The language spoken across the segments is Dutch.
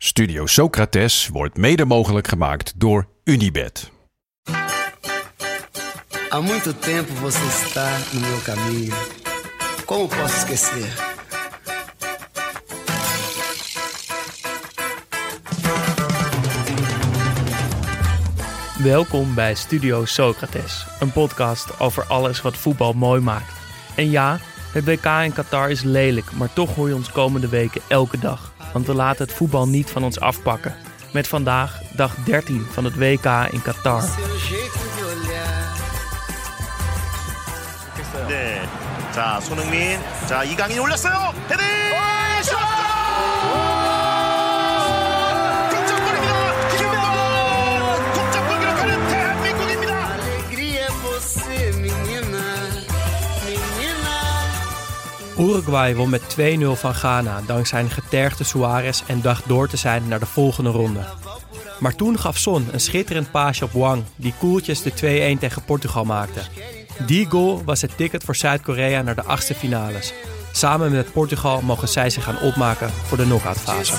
Studio Socrates wordt mede mogelijk gemaakt door Unibed. Há muito tempo você está no meu caminho. Como posso esquecer? Welkom bij Studio Socrates, een podcast over alles wat voetbal mooi maakt. En ja, het WK in Qatar is lelijk, maar toch hoor je ons komende weken elke dag Want we laten het voetbal niet van ons afpakken. Met vandaag dag 13 van het WK in Qatar. Seu jeito de olhar. 네. 자, 손흥민. 자, 이강인 올렸어요. 헤딩! Uruguay won met 2-0 van Ghana dankzij een getergde Suarez en dacht door te zijn naar de volgende ronde. Maar toen gaf Son een schitterend paasje op Wang, die koeltjes de 2-1 tegen Portugal maakte. Die goal was het ticket voor Zuid-Korea naar de achtste finales. Samen met Portugal mogen zij zich gaan opmaken voor de knock-outfase.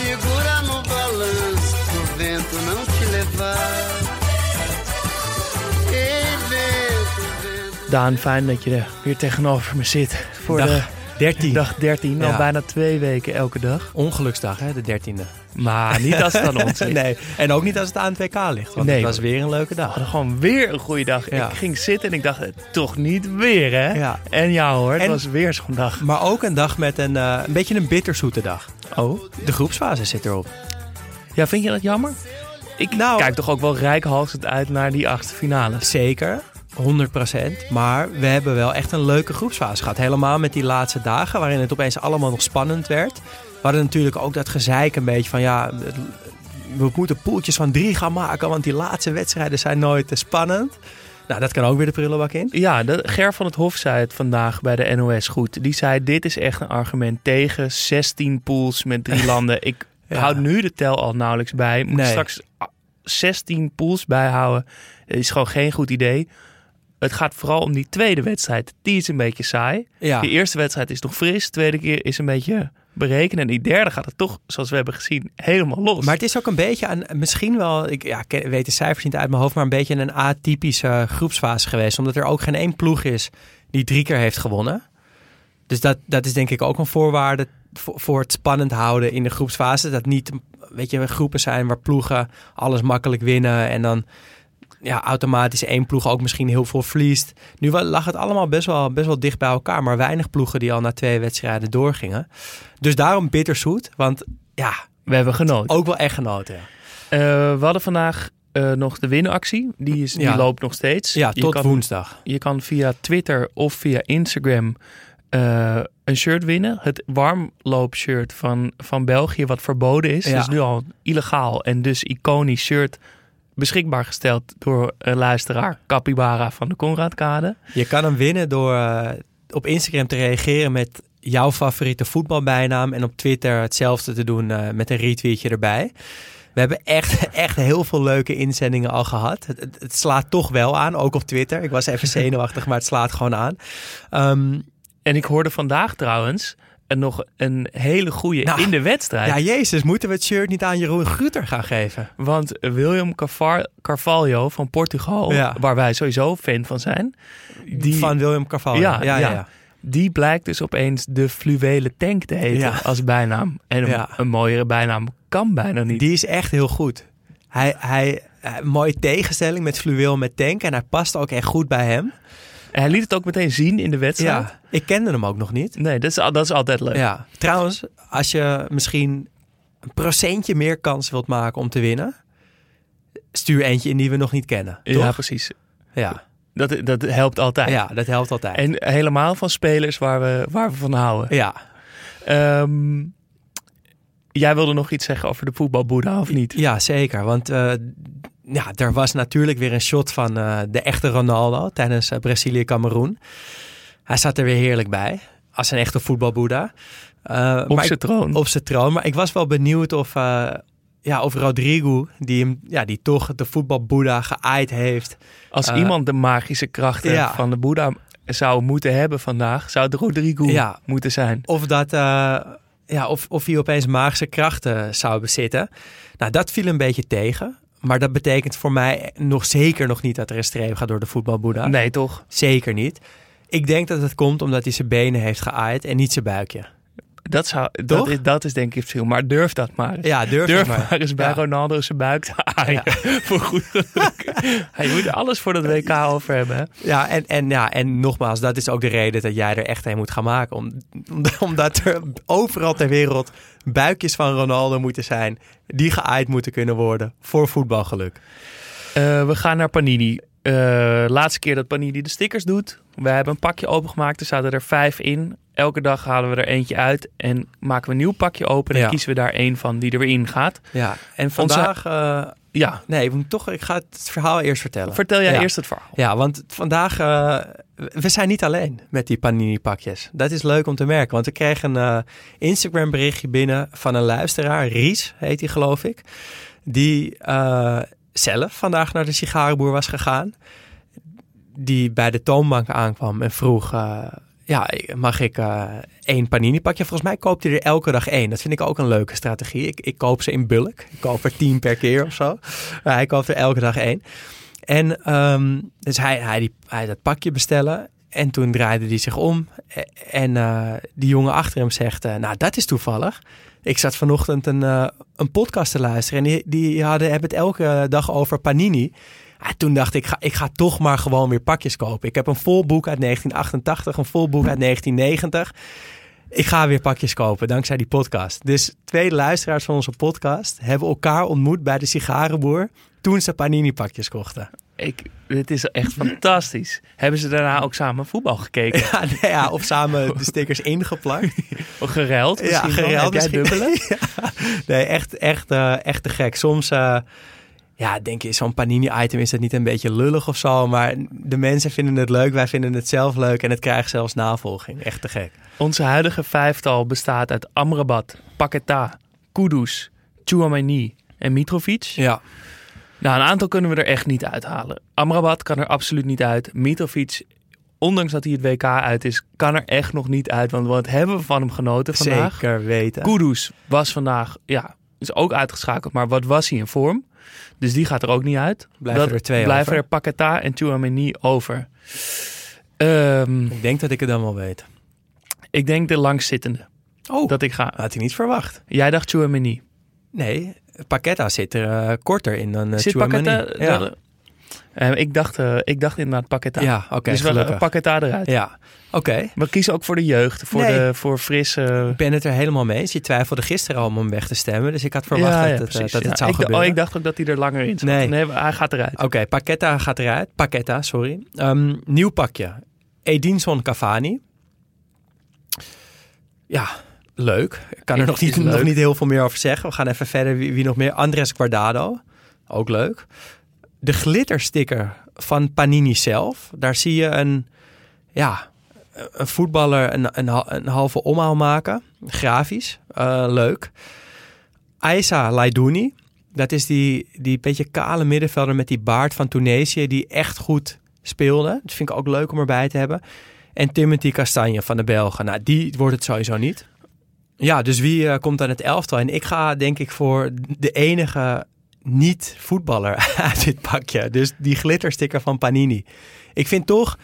Daan, fijn dat je er weer tegenover me zit. Voor Dag de 13. dag 13, al bijna twee weken elke dag. Ongeluksdag, hè, de 13e. Maar niet als het aan ons ligt. Nee, en ook niet als het aan het WK ligt, want Nee, het was weer een leuke dag. gewoon weer een goede dag. Ja. Ik ging zitten en ik dacht, eh, toch niet weer hè? Ja. En ja hoor, het En- was weer zo'n dag. Maar ook een dag met een, eh, een beetje een bitterzoete dag. Oh? De groepsfase zit erop. Ja, vind je dat jammer? Ik Nou- kijk toch ook wel rijkhalsend uit naar die achtste finales. Zeker, 100%. Maar we hebben wel echt een leuke groepsfase gehad. Helemaal met die laatste dagen, waarin het opeens allemaal nog spannend werd. We hadden natuurlijk ook dat gezeik een beetje van ja, we moeten poeltjes van drie gaan maken, want die laatste wedstrijden zijn nooit te spannend. Nou, dat kan ook weer de prullenbak in. Ja, de, Ger van het Hof zei het vandaag bij de NOS goed. Die zei, dit is echt een argument tegen 16 pools met drie landen. Ik Ja. houd nu de tel al nauwelijks bij. Moet Nee. straks ah, 16 pools bijhouden. Dat is gewoon geen goed idee. Het gaat vooral om die tweede wedstrijd. Die is een beetje saai. Ja. Die eerste wedstrijd is nog fris. De tweede keer is een beetje berekenen. En die derde gaat het toch, zoals we hebben gezien, helemaal los. Maar het is ook een beetje aan, misschien wel, ik ja, ik weet de cijfers niet uit mijn hoofd, maar een beetje een atypische groepsfase geweest. Omdat er ook geen één ploeg is die drie keer heeft gewonnen. Dus dat, dat is denk ik ook een voorwaarde voor, voor het spannend houden in de groepsfase. Dat niet, weet je, groepen zijn waar ploegen alles makkelijk winnen en dan ja, automatisch één ploeg ook misschien heel veel verliest. Nu lag het allemaal best wel, best wel dicht bij elkaar, maar weinig ploegen die al na twee wedstrijden doorgingen. Dus daarom bitterzoet, want ja, we hebben genoten. ook wel echt genoten. ja. Eh, we hadden vandaag eh, nog de winactie. Die, is, die Ja. loopt nog steeds. Ja, Je tot kan, woensdag. Je kan via Twitter of via Instagram eh, een shirt winnen. Het warmloopshirt van, van België, wat verboden is. Ja. Dus nu al illegaal en dus iconisch shirt beschikbaar gesteld door een luisteraar Capybara van de Conradkade. Je kan hem winnen door eh, op Instagram te reageren met jouw favoriete voetbalbijnaam. En op Twitter hetzelfde te doen eh, met een retweetje erbij. We hebben echt, echt heel veel leuke inzendingen al gehad. Het, het, het slaat toch wel aan, ook op Twitter. Ik was even zenuwachtig, maar het slaat gewoon aan. Ehm, En ik hoorde vandaag trouwens eh, nog een hele goede Nou, in de wedstrijd. ja, jezus, moeten we het shirt niet aan Jeroen Gruter gaan geven? Want William Carvalho van Portugal, Ja. waar wij sowieso fan van zijn, die, Van William Carvalho. Ja, ja, ja. ja. die blijkt dus opeens de fluwelen tank te heten als bijnaam. En een, Ja. een mooiere bijnaam kan bijna niet. Die is echt heel goed. Hij, hij, hij- mooie tegenstelling met fluweel met tank. En hij past ook echt goed bij hem. En hij liet het ook meteen zien in de wedstrijd. Ja, ik kende hem ook nog niet. Nee, dat is, dat is altijd leuk. Ja. Trouwens, als je misschien een procentje meer kans wilt maken om te winnen, stuur eentje in die we nog niet kennen. Ja, Toch? precies. Ja. Dat, dat helpt altijd. ja, dat helpt altijd. En helemaal van spelers waar we, waar we van houden. ja, Ehm, Jij wilde nog iets zeggen over de voetbalboeddha of niet? Ja, zeker. Want uh, ja, er was natuurlijk weer een shot van uh, de echte Ronaldo tijdens uh, Brazilië-Cameroen. Hij zat er weer heerlijk bij. Als een echte voetbalboeddha. op zijn troon. Op zijn troon. Maar ik was wel benieuwd of, ja, of Rodrigo, die, hem, ja, die toch de voetbalboeddha geaaid heeft. Als iemand de magische krachten ja. van de boeddha zou moeten hebben vandaag, zou het Rodrigo ja. moeten zijn. Of dat ja, of, of hij opeens magische krachten zou bezitten. Nou, dat viel een beetje tegen. Maar dat betekent voor mij nog zeker nog niet dat er een streep gaat door de voetbalboeddha. Nee, toch? Zeker niet. Ik denk dat het komt omdat hij zijn benen heeft geaaid en niet zijn buikje. Dat, zou, dat, is, dat is denk ik veel. Maar durf dat maar. Ja, durf, durf maar. maar eens bij Ronaldo zijn buik te aaien. Voor goed geluk. je moet er alles voor dat WK over hebben. Hè? Ja, en, en, ja, en nogmaals, dat is ook de reden dat jij er echt een moet gaan maken. Om, omdat er overal ter wereld buikjes van Ronaldo moeten zijn. Die geaaid moeten kunnen worden voor voetbalgeluk. Uh, we gaan naar Panini. Uh, laatste keer dat Panini de stickers doet. We hebben een pakje opengemaakt. Er zaten er vijf in. Elke dag halen we er eentje uit en maken we een nieuw pakje open. En kiezen we daar één van die er weer in gaat. Ja, en vandaag... Uh, ja. Nee, ik, moet toch, ik ga het verhaal eerst vertellen. Vertel jij eerst het verhaal. Ja, want vandaag... Uh, we zijn niet alleen met die Panini-pakjes. Dat is leuk om te merken. Want we kregen een uh, Instagram berichtje binnen van een luisteraar. Ries heet hij geloof ik. Die zelf vandaag naar de sigarenboer was gegaan. Die bij de toonbank aankwam en vroeg ja, mag ik uh, één panini pakje? Volgens mij koopt hij er elke dag één. Dat vind ik ook een leuke strategie. Ik, ik koop ze in bulk. Ik koop er tien per keer of zo. hij koopt er elke dag één. En um, dus hij, hij, die, hij dat pakje bestellen. En toen draaide hij zich om. En uh, die jongen achter hem zegt, uh, nou dat is toevallig. Ik zat vanochtend een, uh, een podcast te luisteren. En die, die hadden, hebben het elke dag over Panini. Ja, toen dacht ik, ga, ik ga toch maar gewoon weer pakjes kopen. Ik heb een vol boek uit 1988, een vol boek uit 1990. Ik ga weer pakjes kopen, dankzij die podcast. Dus twee luisteraars van onze podcast hebben elkaar ontmoet bij de sigarenboer toen ze Panini-pakjes kochten. Ik, dit is echt fantastisch. Hebben ze daarna ook samen voetbal gekeken? Ja, nee, ja of samen de stickers ingeplakt. Of gereld Ja, gereld. Jij dubbele? ja. Nee, echt, echt, uh, echt te gek. Soms... Uh, ja, denk je, zo'n panini-item is het niet een beetje lullig of zo. Maar de mensen vinden het leuk, wij vinden het zelf leuk en het krijgt zelfs navolging. Echt te gek. Onze huidige vijftal bestaat uit Amrabat, Paqueta, Kudus, Chouamani en Mitrovic. Ja. Nou, een aantal kunnen we er echt niet uithalen. Amrabat kan er absoluut niet uit. Mitrovic, ondanks dat hij het WK uit is, kan er echt nog niet uit. Want wat hebben we van hem genoten vandaag? Zeker weten. Kudus was vandaag, ja, is ook uitgeschakeld. Maar wat was hij in vorm? Dus die gaat er ook niet uit. Blijven dat, er twee Blijven er Paqueta en Chouameni over. Um, ik denk dat ik het dan wel weet. Ik denk de langzittende. Oh, dat ik ga. Had ik niet verwacht. Jij dacht Chouameni. Nee, Paqueta zit er uh, korter in dan uh, zit Paqueta, ja. Uh, ik, dacht, uh, ik dacht inderdaad Paqueta. Ja, oké. Okay, dus wel Paqueta eruit. Ja, oké. Okay. We kiezen ook voor de jeugd, voor, nee. de, voor frisse... Ik ben het er helemaal mee eens. Je twijfelde gisteren al om hem weg te stemmen. Dus ik had verwacht ja, ja, dat, het, dat het zou ik, gebeuren. Oh, ik dacht ook dat hij er langer in zat. Nee, nee hij gaat eruit. Oké, okay, Paqueta gaat eruit. Paqueta, sorry. Um, nieuw pakje. Edinson Cavani. Ja, leuk. Ik kan er nog niet, nog niet heel veel meer over zeggen. We gaan even verder. Wie, wie nog meer? Andres Guardado. Ook leuk. De glittersticker van Panini zelf. Daar zie je een, ja, een voetballer een, een, een halve omhaal maken. Grafisch. Uh, leuk. Aisa Laidouni. Dat is die, die beetje kale middenvelder met die baard van Tunesië. Die echt goed speelde. Dat vind ik ook leuk om erbij te hebben. En Timothy Castagne van de Belgen. Nou, die wordt het sowieso niet. Ja, dus wie uh, komt aan het elftal? En ik ga denk ik voor de enige niet voetballer uit dit pakje. Dus die glittersticker van Panini. Ik vind toch,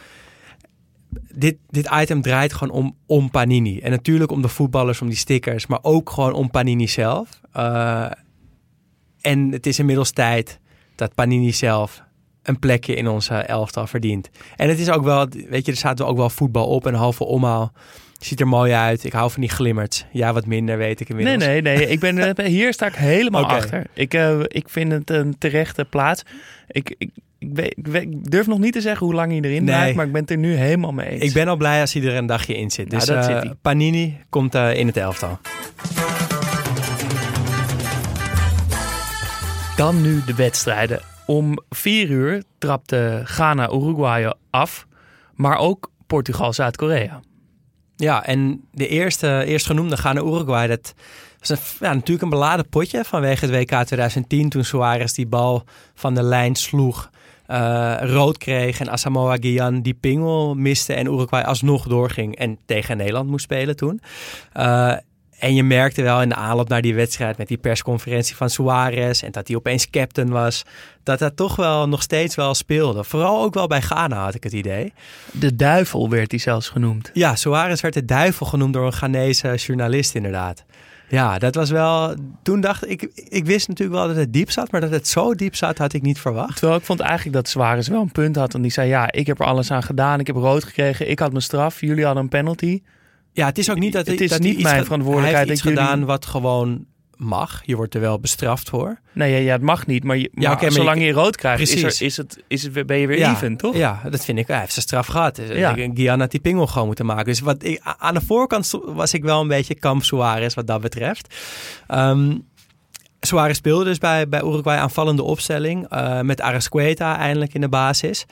dit, dit item draait gewoon om, om Panini. En natuurlijk om de voetballers, om die stickers, maar ook gewoon om Panini zelf. Uh, en het is inmiddels tijd dat Panini zelf een plekje in onze elftal verdient. En het is ook wel, weet je, er staat ook wel voetbal op en halve omhaal. Ziet er mooi uit. Ik hou van die glimmers. Ja, wat minder weet ik inmiddels. Nee, nee, nee. Ik ben, eh, hier sta ik helemaal okay. achter. Ik, uh, ik vind het een terechte plaats. Ik, ik, ik, weet, ik, durf nog niet te zeggen hoe lang hij erin nee. blijft, maar ik ben het er nu helemaal mee eens. Ik ben al blij als hij er een dagje in zit. Dus nou, uh, Panini komt uh, in het elftal. Dan nu de wedstrijden. Om vier uur trapte Ghana Uruguay af, maar ook Portugal Zuid-Korea. Ja, en de eerste, eerstgenoemde Ghana-Uruguay, dat was ja, natuurlijk een beladen potje vanwege het WK 2010 toen Suarez die bal van de lijn sloeg. eh, rood kreeg en Asamoah Gyan die pingel miste en Uruguay alsnog doorging en tegen Nederland moest spelen toen. Eh, en je merkte wel in de aanloop naar die wedstrijd met die persconferentie van Suarez en dat hij opeens captain was, dat dat toch wel nog steeds wel speelde. Vooral ook wel bij Ghana had ik het idee. De duivel werd hij zelfs genoemd. Ja, Suarez werd de duivel genoemd door een Ghanese journalist inderdaad. Ja, dat was wel... Toen dacht ik... Ik wist natuurlijk wel dat het diep zat, maar dat het zo diep zat had ik niet verwacht. Terwijl ik vond eigenlijk dat Suarez wel een punt had. Want die zei, ja, ik heb er alles aan gedaan. Ik heb rood gekregen. Ik had mijn straf. Jullie hadden een penalty. Ja, het is ook niet dat Het ik- is dat niet mijn verantwoordelijkheid Hij heeft iets jullie- gedaan wat gewoon mag. Je wordt er wel bestraft voor. Nee, ja, ja, het mag niet. Maar, je, maar zolang je- je rood krijgt, is, er, is, het, is het, ben je weer ja, even, toch? Ja, dat vind ik. Hij heeft zijn straf gehad. Dus Ja. Die pingel gewoon moeten maken. Dus wat ik, aan de voorkant was ik wel een beetje kamp Suarez wat dat betreft. Ehm Suarez speelde dus bij, bij Uruguay aanvallende opstelling. eh, met Arasqueta eindelijk in de basis.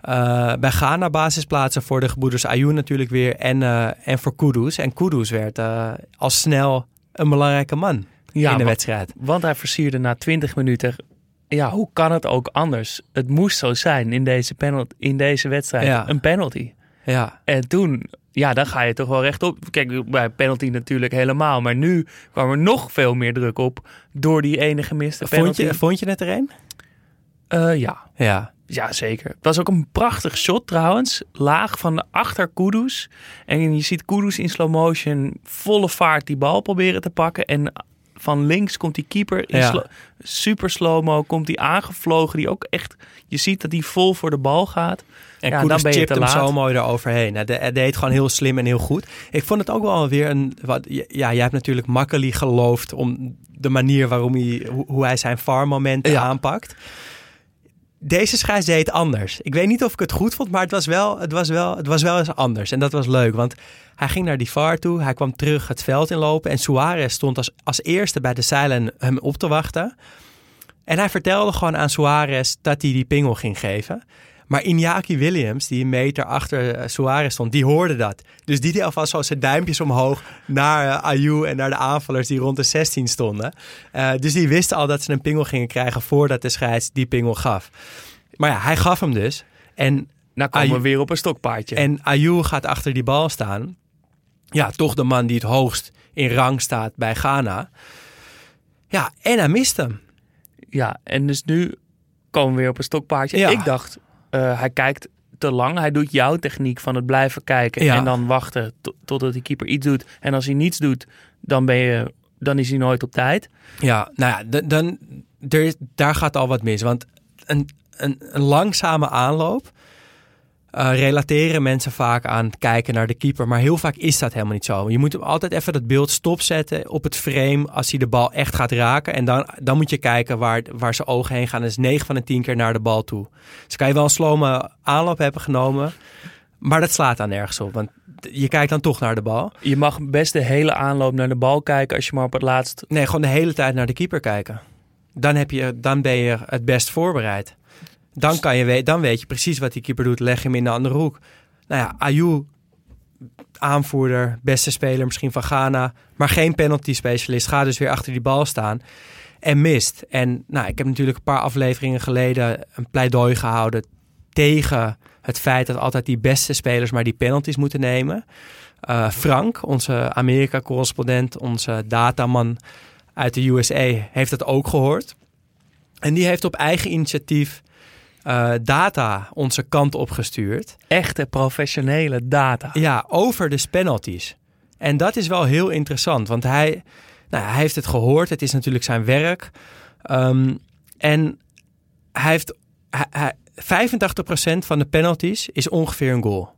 Eh, bij Ghana basisplaatsen voor de gebroeders Ayoub natuurlijk weer. En, eh, en voor Kudus. En Kudus werd al snel een belangrijke man Ja, in de wedstrijd. Want hij versierde na 20 minuten. Ja, hoe kan het ook anders? Het moest zo zijn in deze, penalty, in deze wedstrijd. Ja. Een penalty. Ja, En toen, ja, dan ga je toch wel rechtop. Kijk, bij penalty natuurlijk helemaal. Maar nu kwam er nog veel meer druk op door die ene gemiste vond penalty. je, vond je het er een? Eh, ja. Ja. Ja, zeker. Het was ook een prachtig shot trouwens. Laag van de achter Kudus. En je ziet Kudus in slow motion volle vaart die bal proberen te pakken. En van links komt die keeper in Ja. slo- super slow-mo. Komt die aangevlogen. Die ook echt, je ziet dat die vol voor de bal gaat. En Ja, dan ben je chipt hem zo mooi eroverheen. Hij de- hij deed gewoon heel slim en heel goed. Ik vond het ook wel weer een... Wat, ja, jij hebt natuurlijk Makkeli geloofd om de manier waarom hij, hoe, hoe hij zijn farmmomenten Ja. aanpakt. Deze scheids deed het anders. Ik weet niet of ik het goed vond, maar het was, wel, het, was wel, het was wel eens anders. En dat was leuk, want hij ging naar die VAR toe. Hij kwam terug het veld inlopen. En Suarez stond als, als eerste bij de zeilen hem op te wachten. En hij vertelde gewoon aan Suarez dat hij die pingel ging geven. Maar Iñaki Williams, die een meter achter eh, Suarez stond, die hoorde dat. Dus die deed alvast zo zijn duimpjes omhoog naar eh, Ayew en naar de aanvallers die rond de 16 stonden. Eh, dus die wisten al dat ze een pingel gingen krijgen voordat de scheids die pingel gaf. Maar ja, hij gaf hem dus. En Nou komen we weer op een stokpaardje. en Ayew gaat achter die bal staan. Ja, toch de man die het hoogst in rang staat bij Ghana. Ja, en hij mist hem. Ja, en dus nu komen we weer op een stokpaardje. Ja. Ik dacht, eh, hij kijkt te lang. Hij doet jouw techniek van het blijven kijken Ja. en dan wachten to- totdat die keeper iets doet. En als hij niets doet, dan, ben je, dan is hij nooit op tijd. Ja, nou ja, dan, er, is- daar gaat al wat mis. Want een, een, een langzame aanloop eh, relateren mensen vaak aan het kijken naar de keeper. Maar heel vaak is dat helemaal niet zo. Je moet hem altijd even dat beeld stopzetten op het frame als hij de bal echt gaat raken. En dan, dan moet je kijken waar, waar zijn ogen heen gaan. Dat is 9 van de 10 keer naar de bal toe. Dus kan je wel een slome aanloop hebben genomen. Maar dat slaat dan nergens op. Want je kijkt dan toch naar de bal. Je mag best de hele aanloop naar de bal kijken als je maar op het laatst... Nee, gewoon de hele tijd naar de keeper kijken. Dan, heb je, dan ben je het best voorbereid. Dan, kan je dan weet je precies wat die keeper doet. Leg hem in de andere hoek. Nou ja, Ayew, aanvoerder, beste speler misschien van Ghana. Maar geen penalty specialist. Gaat dus weer achter die bal staan. En mist. En nou, ik heb natuurlijk een paar afleveringen geleden een pleidooi gehouden tegen het feit dat altijd die beste spelers maar die penalties moeten nemen. Eh, Frank, onze Amerika-correspondent, onze dataman uit de USA, heeft dat ook gehoord. En die heeft op eigen initiatief eh, data onze kant opgestuurd. Echte professionele data. Ja, over de penalties. En dat is wel heel interessant, want hij, nou, hij heeft het gehoord. Het is natuurlijk zijn werk. Ehm, en hij heeft hij, hij- 85% van de penalties is ongeveer een goal.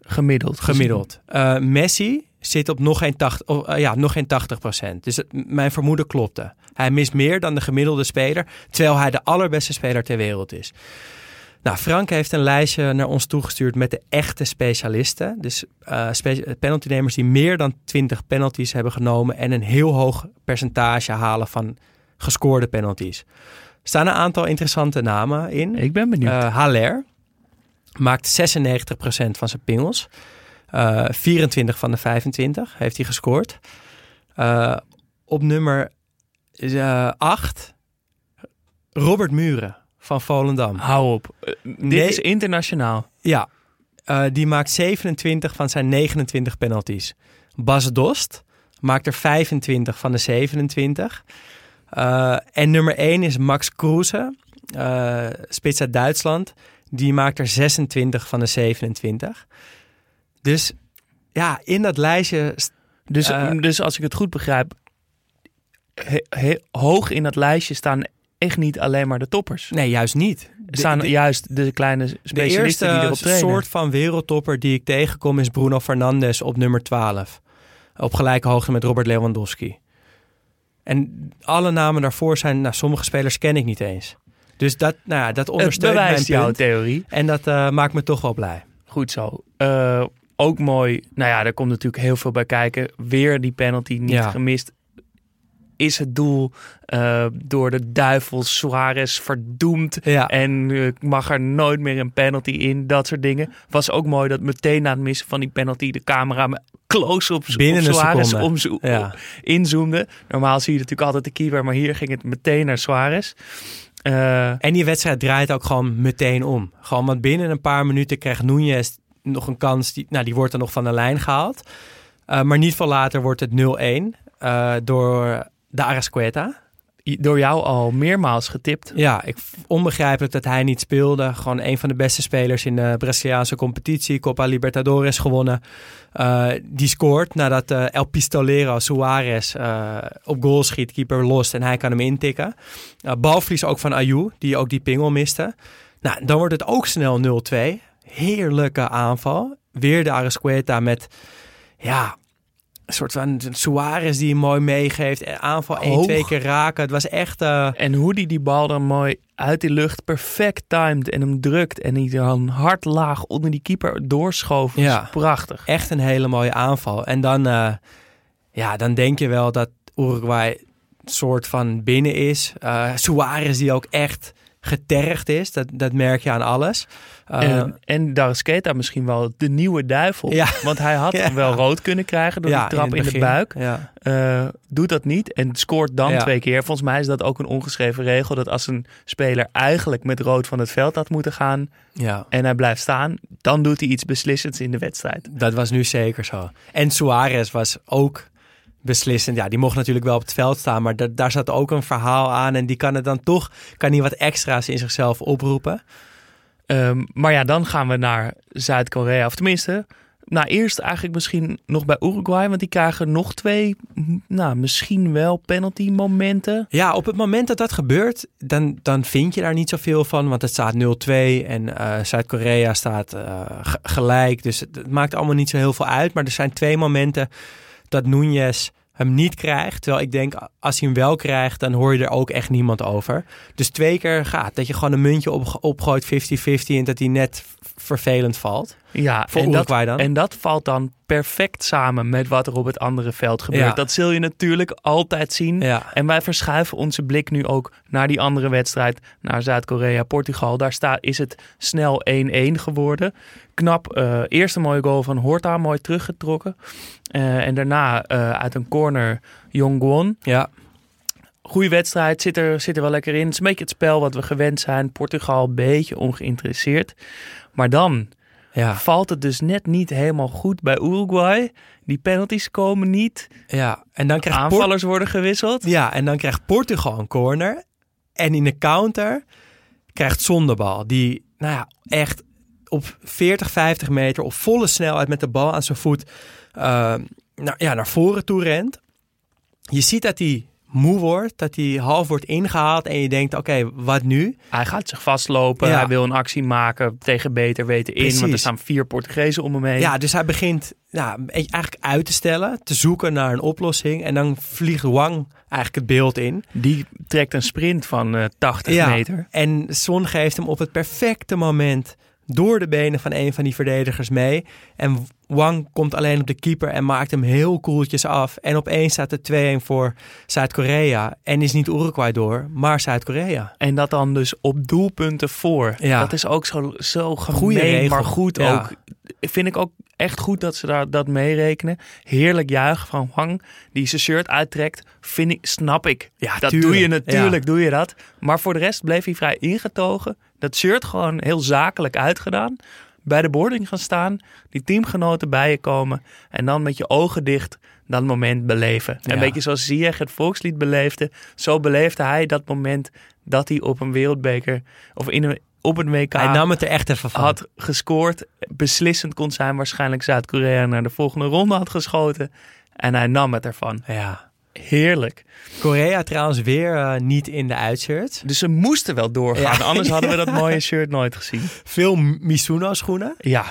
Gemiddeld. Gemiddeld. Eh, Messi zit op nog geen 80, oh, eh, ja, nog geen 80%. Dus het- mijn vermoeden klopte. Hij mist meer dan de gemiddelde speler, terwijl hij de allerbeste speler ter wereld is. Nou, Frank heeft een lijstje naar ons toegestuurd met de echte specialisten. Dus eh spe- penaltynemers die meer dan 20 penalties hebben genomen en een heel hoog percentage halen van gescoorde penalties. Er staan een aantal interessante namen in. Ik ben benieuwd. Uh, Haller maakt 96% van zijn pingels. Uh, 24 van de 25 heeft hij gescoord. Uh, op nummer 8 Robert Muren van Volendam. Hou op. Uh, dit Nee. is internationaal. Ja, eh, die maakt 27 van zijn 29 penalties. Bas Dost maakt er 25 van de 27. Eh, en nummer 1 is Max Kruse, eh spits uit Duitsland. Die maakt er 26 van de 27. Dus ja, in dat lijstje... st- Dus, Eh. dus als ik het goed begrijp, he- he- hoog in dat lijstje staan echt niet alleen maar de toppers. Nee, juist niet. Er staan de, juist de kleine de specialisten eerste die erop trainen. soort van wereldtopper die ik tegenkom is Bruno Fernandes op nummer 12. Op gelijke hoogte met Robert Lewandowski. En alle namen daarvoor zijn, nou, sommige spelers ken ik niet eens. Dus dat, nou ja, dat ondersteunt mijn jouw theorie. En dat eh, maakt me toch wel blij. Goed zo. Eh, ook mooi. Nou ja, daar komt natuurlijk heel veel bij kijken. Weer die penalty niet Ja. gemist. Is het doel eh, door de duivel Suarez verdoemd. Ja, En eh, mag er nooit meer een penalty in. Dat soort dingen. Was ook mooi dat meteen na het missen van die penalty... de camera me- close op, Binnen op Suarez seconde. omzo- Ja. inzoomde. Normaal zie je natuurlijk altijd de keeper... maar hier ging het meteen naar Suarez. Eh, En die wedstrijd draait ook gewoon meteen om. Gewoon, want binnen een paar minuten krijgt Núñez nog een kans. Die, nou, die wordt er nog van de lijn gehaald. Eh, maar niet veel later wordt het 0-1 eh, door de Arasqueta. door jou al meermaals getipt. Ja, ik, onbegrijpelijk dat hij niet speelde. Gewoon een van de beste spelers in de Braziliaanse competitie. Copa Libertadores gewonnen. Eh, die scoort nadat eh, El Pistolero Suarez eh, op goal schiet. Keeper lost en hij kan hem intikken. Balvlies ook van Ayu, die ook die pingel miste. Nou, dan wordt het ook snel 0-2. Heerlijke aanval. Weer de Arasqueta met... Ja, een soort van Suarez die hem mooi meegeeft. En Aanval één, twee keer raken. Het was echt... eh, En hoe die die bal dan mooi uit die lucht perfect timed en hem drukt. En die dan hard laag onder die keeper doorschoof. Ja. prachtig. echt een hele mooie aanval. En dan, eh, ja, dan denk je wel dat Uruguay soort van binnen is. Eh Suarez die ook echt getergd is. Dat, dat merk je aan alles. Eh, en, en Darsketa misschien wel de nieuwe duivel. Ja. Want hij had Ja. wel rood kunnen krijgen door ja, die trap in, de buik. Eh, doet dat niet en scoort dan twee keer. Volgens mij is dat ook een ongeschreven regel. Dat als een speler eigenlijk met rood van het veld had moeten gaan. ja, En hij blijft staan. Dan doet hij iets beslissends in de wedstrijd. dat was nu zeker zo. En Suarez was ook beslissend. Ja, die mocht natuurlijk wel op het veld staan, maar da- daar zat ook een verhaal aan. En die kan het dan toch, kan hij wat extra's in zichzelf oproepen. Ehm, maar ja, dan gaan we naar Zuid-Korea. Of tenminste, nou eerst eigenlijk misschien nog bij Uruguay. Want die krijgen nog twee, nou misschien wel penalty momenten. Ja, op het moment dat dat gebeurt, dan, dan vind je daar niet zoveel van. Want het staat 0-2 en eh, Zuid-Korea staat eh, gelijk. Dus het, het maakt allemaal niet zo heel veel uit. Maar er zijn twee momenten dat Núñez hem niet krijgt. Terwijl ik denk, als hij hem wel krijgt, dan hoor je er ook echt niemand over. Dus twee keer gaat. Dat je gewoon een muntje op, opgooit 50-50 en dat hij net vervelend valt. Ja, Voor en dat, dan? en dat valt dan perfect samen met wat er op het andere veld gebeurt. Ja. Dat zul je natuurlijk altijd zien. Ja. En wij verschuiven onze blik nu ook naar die andere wedstrijd, naar Zuid-Korea-Portugal. Daar staat, is het snel 1-1 geworden. Knap, eh eerste mooie goal van Horta, mooi teruggetrokken. Eh, en daarna eh, uit een corner Jongwon. Ja, Goeie wedstrijd, zit er, zit er wel lekker in. Het is een beetje het spel wat we gewend zijn. Portugal een beetje ongeïnteresseerd. Maar dan ja, valt het dus net niet helemaal goed bij Uruguay. Die penalties komen niet. ja. En dan krijgt Aanvallers worden gewisseld. Ja, en dan krijgt Portugal een corner. En in de counter krijgt Zondebal. Die, nou ja, echt op 40, 50 meter op volle snelheid met de bal aan zijn voet eh, nou, ja, naar voren toe rent. Je ziet dat hij moe wordt, dat hij half wordt ingehaald. En je denkt, oké, wat nu? Hij gaat zich vastlopen. Ja. Hij wil een actie maken tegen beter weten in. Want er staan vier Portugezen om hem heen. Ja, dus hij begint nou, eigenlijk uit te stellen, te zoeken naar een oplossing. En dan vliegt Wang eigenlijk het beeld in. Die trekt een sprint van eh 80 meter. En Son geeft hem op het perfecte moment door de benen van een van die verdedigers mee. En Wang komt alleen op de keeper en maakt hem heel koeltjes af. En opeens staat het 2-1 voor Zuid-Korea. En is niet Uruguay door, maar Zuid-Korea. En dat dan dus op doelpunten voor. Ja. Dat is ook zo, zo gemeen, maar goed Ja. ook. Vind ik ook echt goed dat ze daar, dat meerekenen. Heerlijk juichen van Wang, die zijn shirt uittrekt. Vind ik, snap ik. Ja, dat tuurlijk. doe je natuurlijk, Ja. doe je dat. Maar voor de rest bleef hij vrij ingetogen. Dat shirt gewoon heel zakelijk uitgedaan. Bij de boarding gaan staan, die teamgenoten bij je komen. En dan met je ogen dicht dat moment beleven. Ja. Een beetje zoals Ziyech het volkslied beleefde. Zo beleefde hij dat moment dat hij op een wereldbeker of in een, op een WK Hij nam het er echt even van. had gescoord. Beslissend kon zijn waarschijnlijk Zuid-Korea naar de volgende ronde had geschoten. En hij nam het ervan. Ja. Heerlijk. Korea trouwens weer eh, niet in de uitshirt. Dus ze moesten wel doorgaan. Ja. Anders hadden we dat mooie shirt nooit gezien. Veel Mizuno schoenen. Ja,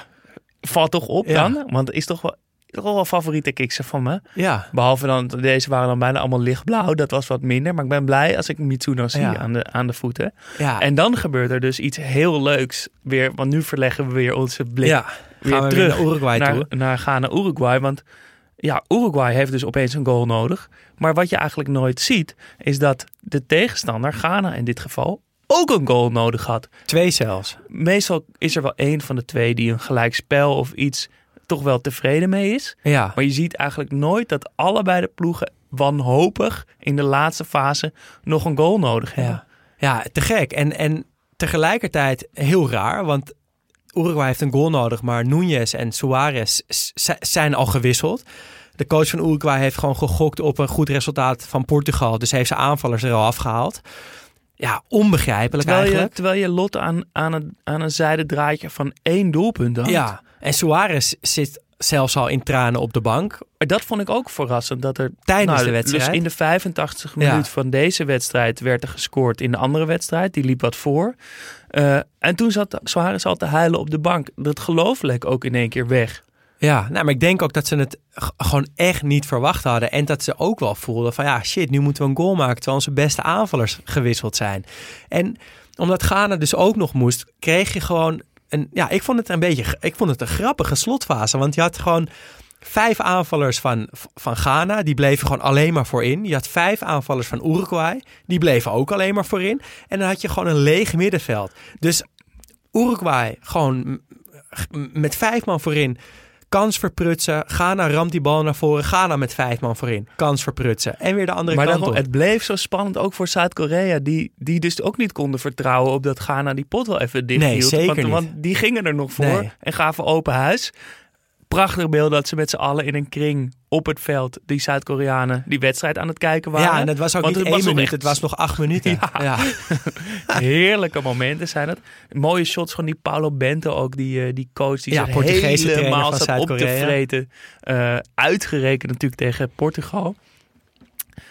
valt toch op Ja. dan? Want het is toch wel, toch wel favoriete kiksen van me. Ja. Behalve dan, deze waren dan bijna allemaal lichtblauw. Dat was wat minder. Maar ik ben blij als ik Mitsuno zie Ja. aan, de, aan de voeten. Ja. En dan gebeurt er dus iets heel leuks. Weer, want nu verleggen we weer onze blik ja. weer Gaan we terug weer naar Uruguay naar, toe. naar Ghana, Uruguay. Want ja, Uruguay heeft dus opeens een goal nodig. Maar wat je eigenlijk nooit ziet, is dat de tegenstander, Ghana in dit geval, ook een goal nodig had. Twee zelfs. Meestal is er wel één van de twee die een gelijk spel of iets toch wel tevreden mee is. Ja. Maar je ziet eigenlijk nooit dat allebei de ploegen wanhopig in de laatste fase nog een goal nodig hebben. Ja, ja te gek. En, en tegelijkertijd heel raar, want Uruguay heeft een goal nodig, maar Núñez en Suarez zijn al gewisseld. De coach van Uruguay heeft gewoon gegokt op een goed resultaat van Portugal, dus heeft zijn aanvallers er al afgehaald. Ja, onbegrijpelijk Terwijl je, eigenlijk. terwijl je Lot aan, aan, een, aan een zijde draadje van één doelpunt had. Ja, en Suarez zit zelfs al in tranen op de bank. Dat vond ik ook verrassend. Dat er Tijdens nou, de wedstrijd? Dus in de 85 Ja. minuut van deze wedstrijd werd er gescoord in de andere wedstrijd. Die liep wat voor. Eh, en toen zat Suarez al te huilen op de bank. Dat geloof leek ook in één keer weg. Ja, nou, maar ik denk ook dat ze het gewoon echt niet verwacht hadden. En dat ze ook wel voelden van ja, shit, nu moeten we een goal maken terwijl onze beste aanvallers gewisseld zijn. En omdat Ghana dus ook nog moest, kreeg je gewoon een, ja, ik vond het een beetje, ik vond het een grappige slotfase. Want je had gewoon vijf aanvallers van, van Ghana, die bleven gewoon alleen maar voorin. Je had vijf aanvallers van Uruguay, die bleven ook alleen maar voorin. En dan had je gewoon een leeg middenveld. Dus Uruguay gewoon met vijf man voorin. Kans verprutsen. Ghana ramt die bal naar voren. Ghana met vijf man voorin. Kans verprutsen. En weer de andere maar kant daarom, op. het bleef zo spannend ook voor Zuid-Korea. Die, die dus ook niet konden vertrouwen op dat Ghana die pot wel even dicht Nee, hield. zeker want, niet. want die gingen er nog voor Nee. en gaven open huis. Prachtig beeld dat ze met z'n allen in een kring op het veld, die Zuid-Koreanen, die wedstrijd aan het kijken waren. ja, en het was ook Want niet één minuut. echt Het was nog acht minuten. Ja. Ja. Heerlijke momenten zijn het. Mooie shots van die Paulo Bento ook, die, eh, die coach. Die Ja, Portugese helemaal van op te vreten. Eh, uitgerekend natuurlijk tegen Portugal.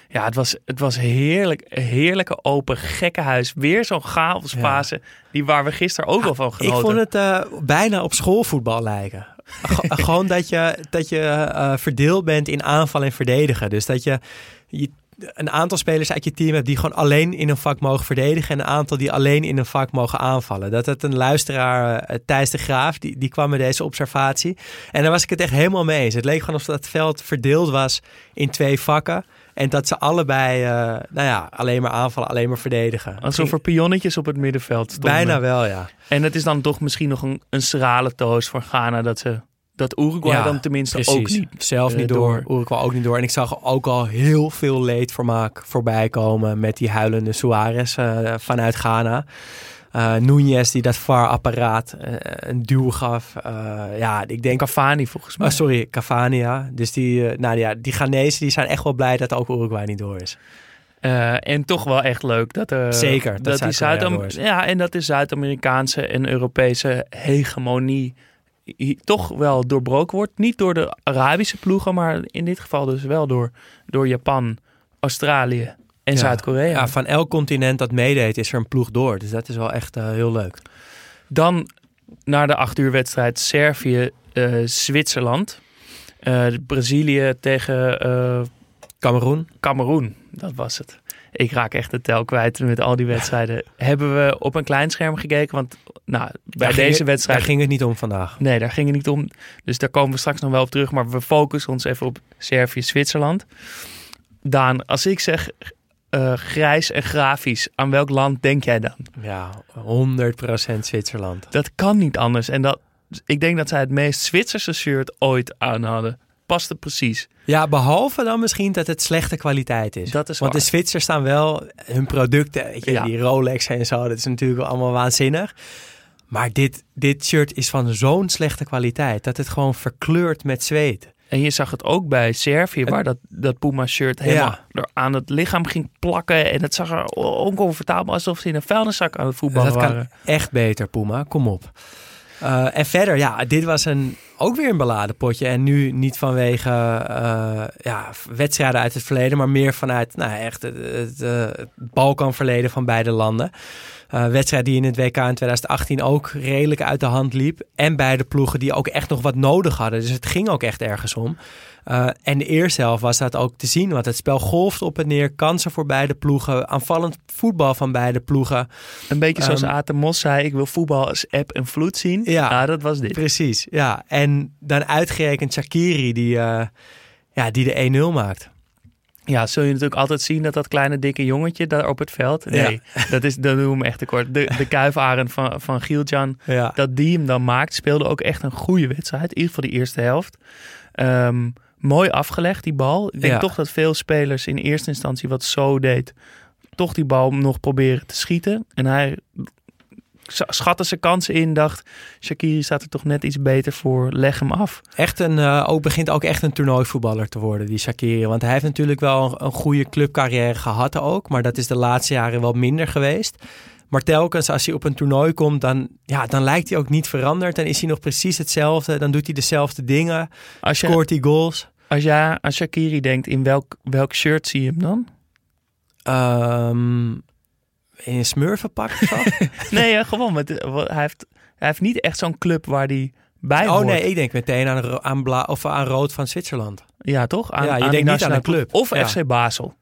Ja, het was, het was heerlijk. Heerlijke open gekkenhuis. Weer zo'n chaosfase. Die waar we gisteren ook wel van Ik genoten. vond het eh, bijna op schoolvoetbal lijken. Gewoon dat je, dat je eh, verdeeld bent in aanval en verdedigen. Dus dat je, je een aantal spelers uit je team hebt die gewoon alleen in een vak mogen verdedigen. En een aantal die alleen in een vak mogen aanvallen. Dat het een luisteraar, eh, Thijs de Graaf, die, die kwam met deze observatie. En daar was ik het echt helemaal mee eens. Het leek gewoon alsof dat veld verdeeld was in twee vakken. En dat ze allebei, eh, nou ja, alleen maar aanvallen, alleen maar verdedigen. Alsof er pionnetjes op het middenveld stonden. Bijna wel, ja. En het is dan toch misschien nog een, een schrale toast voor Ghana dat ze dat Uruguay dan tenminste ook niet Zelf eh, niet door, Uruguay ook niet door. En ik zag ook al heel veel leedvermaak voorbij komen met die huilende Suarez eh, vanuit Ghana. Núñez die dat VAR-apparaat eh, een duw gaf. Eh, ja, ik denk... Cavani volgens mij. Oh, sorry, Cavani, ja. Dus die, nou ja, die Ghanese die zijn echt wel blij dat ook Uruguay niet door is. En toch wel echt leuk dat, Zeker, dat die Zuid ja, en dat de Zuid-Amerikaanse en Europese hegemonie toch wel doorbroken wordt. Niet door de Arabische ploegen, maar in dit geval dus wel door, door Japan, Australië en Ja. Zuid-Korea. Ja, van elk continent dat meedeed is er een ploeg door. Dus dat is wel echt eh, heel leuk. Dan naar de acht uur wedstrijd Servië-Zwitserland. Eh, Brazilië tegen eh Cameroen. Cameroen, dat was het. Ik raak echt de tel kwijt met al die wedstrijden. Hebben we op een klein scherm gekeken, want Nou, bij Daar deze wedstrijd... Daar ging het niet om vandaag. Nee, daar ging het niet om. Dus daar komen we straks nog wel op terug. Maar we focussen ons even op Servië-Zwitserland. Daan, als ik zeg eh, grijs en grafisch, aan welk land denk jij dan? Ja, 100% Zwitserland. Dat kan niet anders. En dat, ik denk dat zij het meest Zwitserse shirt ooit aan hadden. Past het precies. Ja, behalve dan misschien dat het slechte kwaliteit is. Dat is Want waar. de Zwitsers staan wel hun producten, weet je, Ja. die Rolex en zo, dat is natuurlijk allemaal waanzinnig. Maar dit, dit shirt is van zo'n slechte kwaliteit dat het gewoon verkleurt met zweet. En je zag het ook bij Servië, waar dat, dat Puma-shirt helemaal Ja. aan het lichaam ging plakken. En het zag er oncomfortabel alsof ze in een vuilniszak aan het voetballen dat kan waren. echt beter, Puma. Kom op. Eh, en verder, ja, dit was een, ook weer een beladen potje. En nu niet vanwege eh, ja, wedstrijden uit het verleden, maar meer vanuit nou, echt het, het, eh, het Balkanverleden van beide landen. Eh wedstrijd die in het WK in 2018 ook redelijk uit de hand liep. En beide ploegen die ook echt nog wat nodig hadden. Dus het ging ook echt ergens om. Eh, en de eerste helft was dat ook te zien. Want het spel golfde op en neer. Kansen voor beide ploegen. Aanvallend voetbal van beide ploegen. Een beetje zoals Ehm, Aten Mos zei, ik wil voetbal als app en vloed zien. Ja. Nou, dat was dit. Precies, ja. En dan uitgerekend Shakiri die, eh, ja, die de 1-0 maakt. Ja, zul je natuurlijk altijd zien dat dat kleine dikke jongetje daar op het veld... Nee, dat, is, dat doen we hem echt tekort. De, de kuifarend van, van Gieljan, Ja. dat die hem dan maakt, speelde ook echt een goede wedstrijd. In ieder geval de eerste helft. Ehm, mooi afgelegd, die bal. Ik denk Ja. toch dat veel spelers in eerste instantie wat zo deed... toch die bal nog proberen te schieten. En hij scha- schatte zijn kansen in, dacht... Shakiri staat er toch net iets beter voor, leg hem af. Echt een, eh, ook, begint ook echt een toernooivoetballer te worden, die Shakiri. Want hij heeft natuurlijk wel een, een goede clubcarrière gehad ook. Maar dat is de laatste jaren wel minder geweest. Maar telkens als hij op een toernooi komt, dan, ja, dan lijkt hij ook niet veranderd. Dan is hij nog precies hetzelfde. Dan doet hij dezelfde dingen. Als je, Scoort hij goals. als jij aan Shakiri denkt, in welk, welk shirt zie je hem dan? Ehm, in een smurfenpak of zo? Nee, gewoon. Met, hij, heeft, hij heeft niet echt zo'n club waar hij bij oh hoort. nee, ik denk meteen aan, aan, bla, of aan rood van Zwitserland. Ja, toch? Aan, Ja, je aan denkt niet aan een club. Of Ja. FC Basel.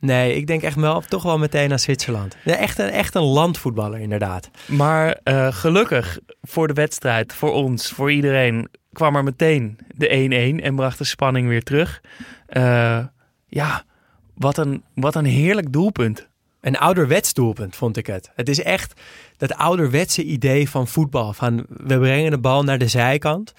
Nee, ik denk echt wel, toch wel meteen aan Zwitserland. Echt, een, echt een landvoetballer, inderdaad. Maar eh, gelukkig voor de wedstrijd, voor ons, voor iedereen, kwam er meteen de 1-1 en bracht de spanning weer terug. Eh, ja, wat een, wat een heerlijk doelpunt. Een ouderwets doelpunt, vond ik het. Het is echt dat ouderwetse idee van voetbal. Van we brengen de bal naar de zijkant.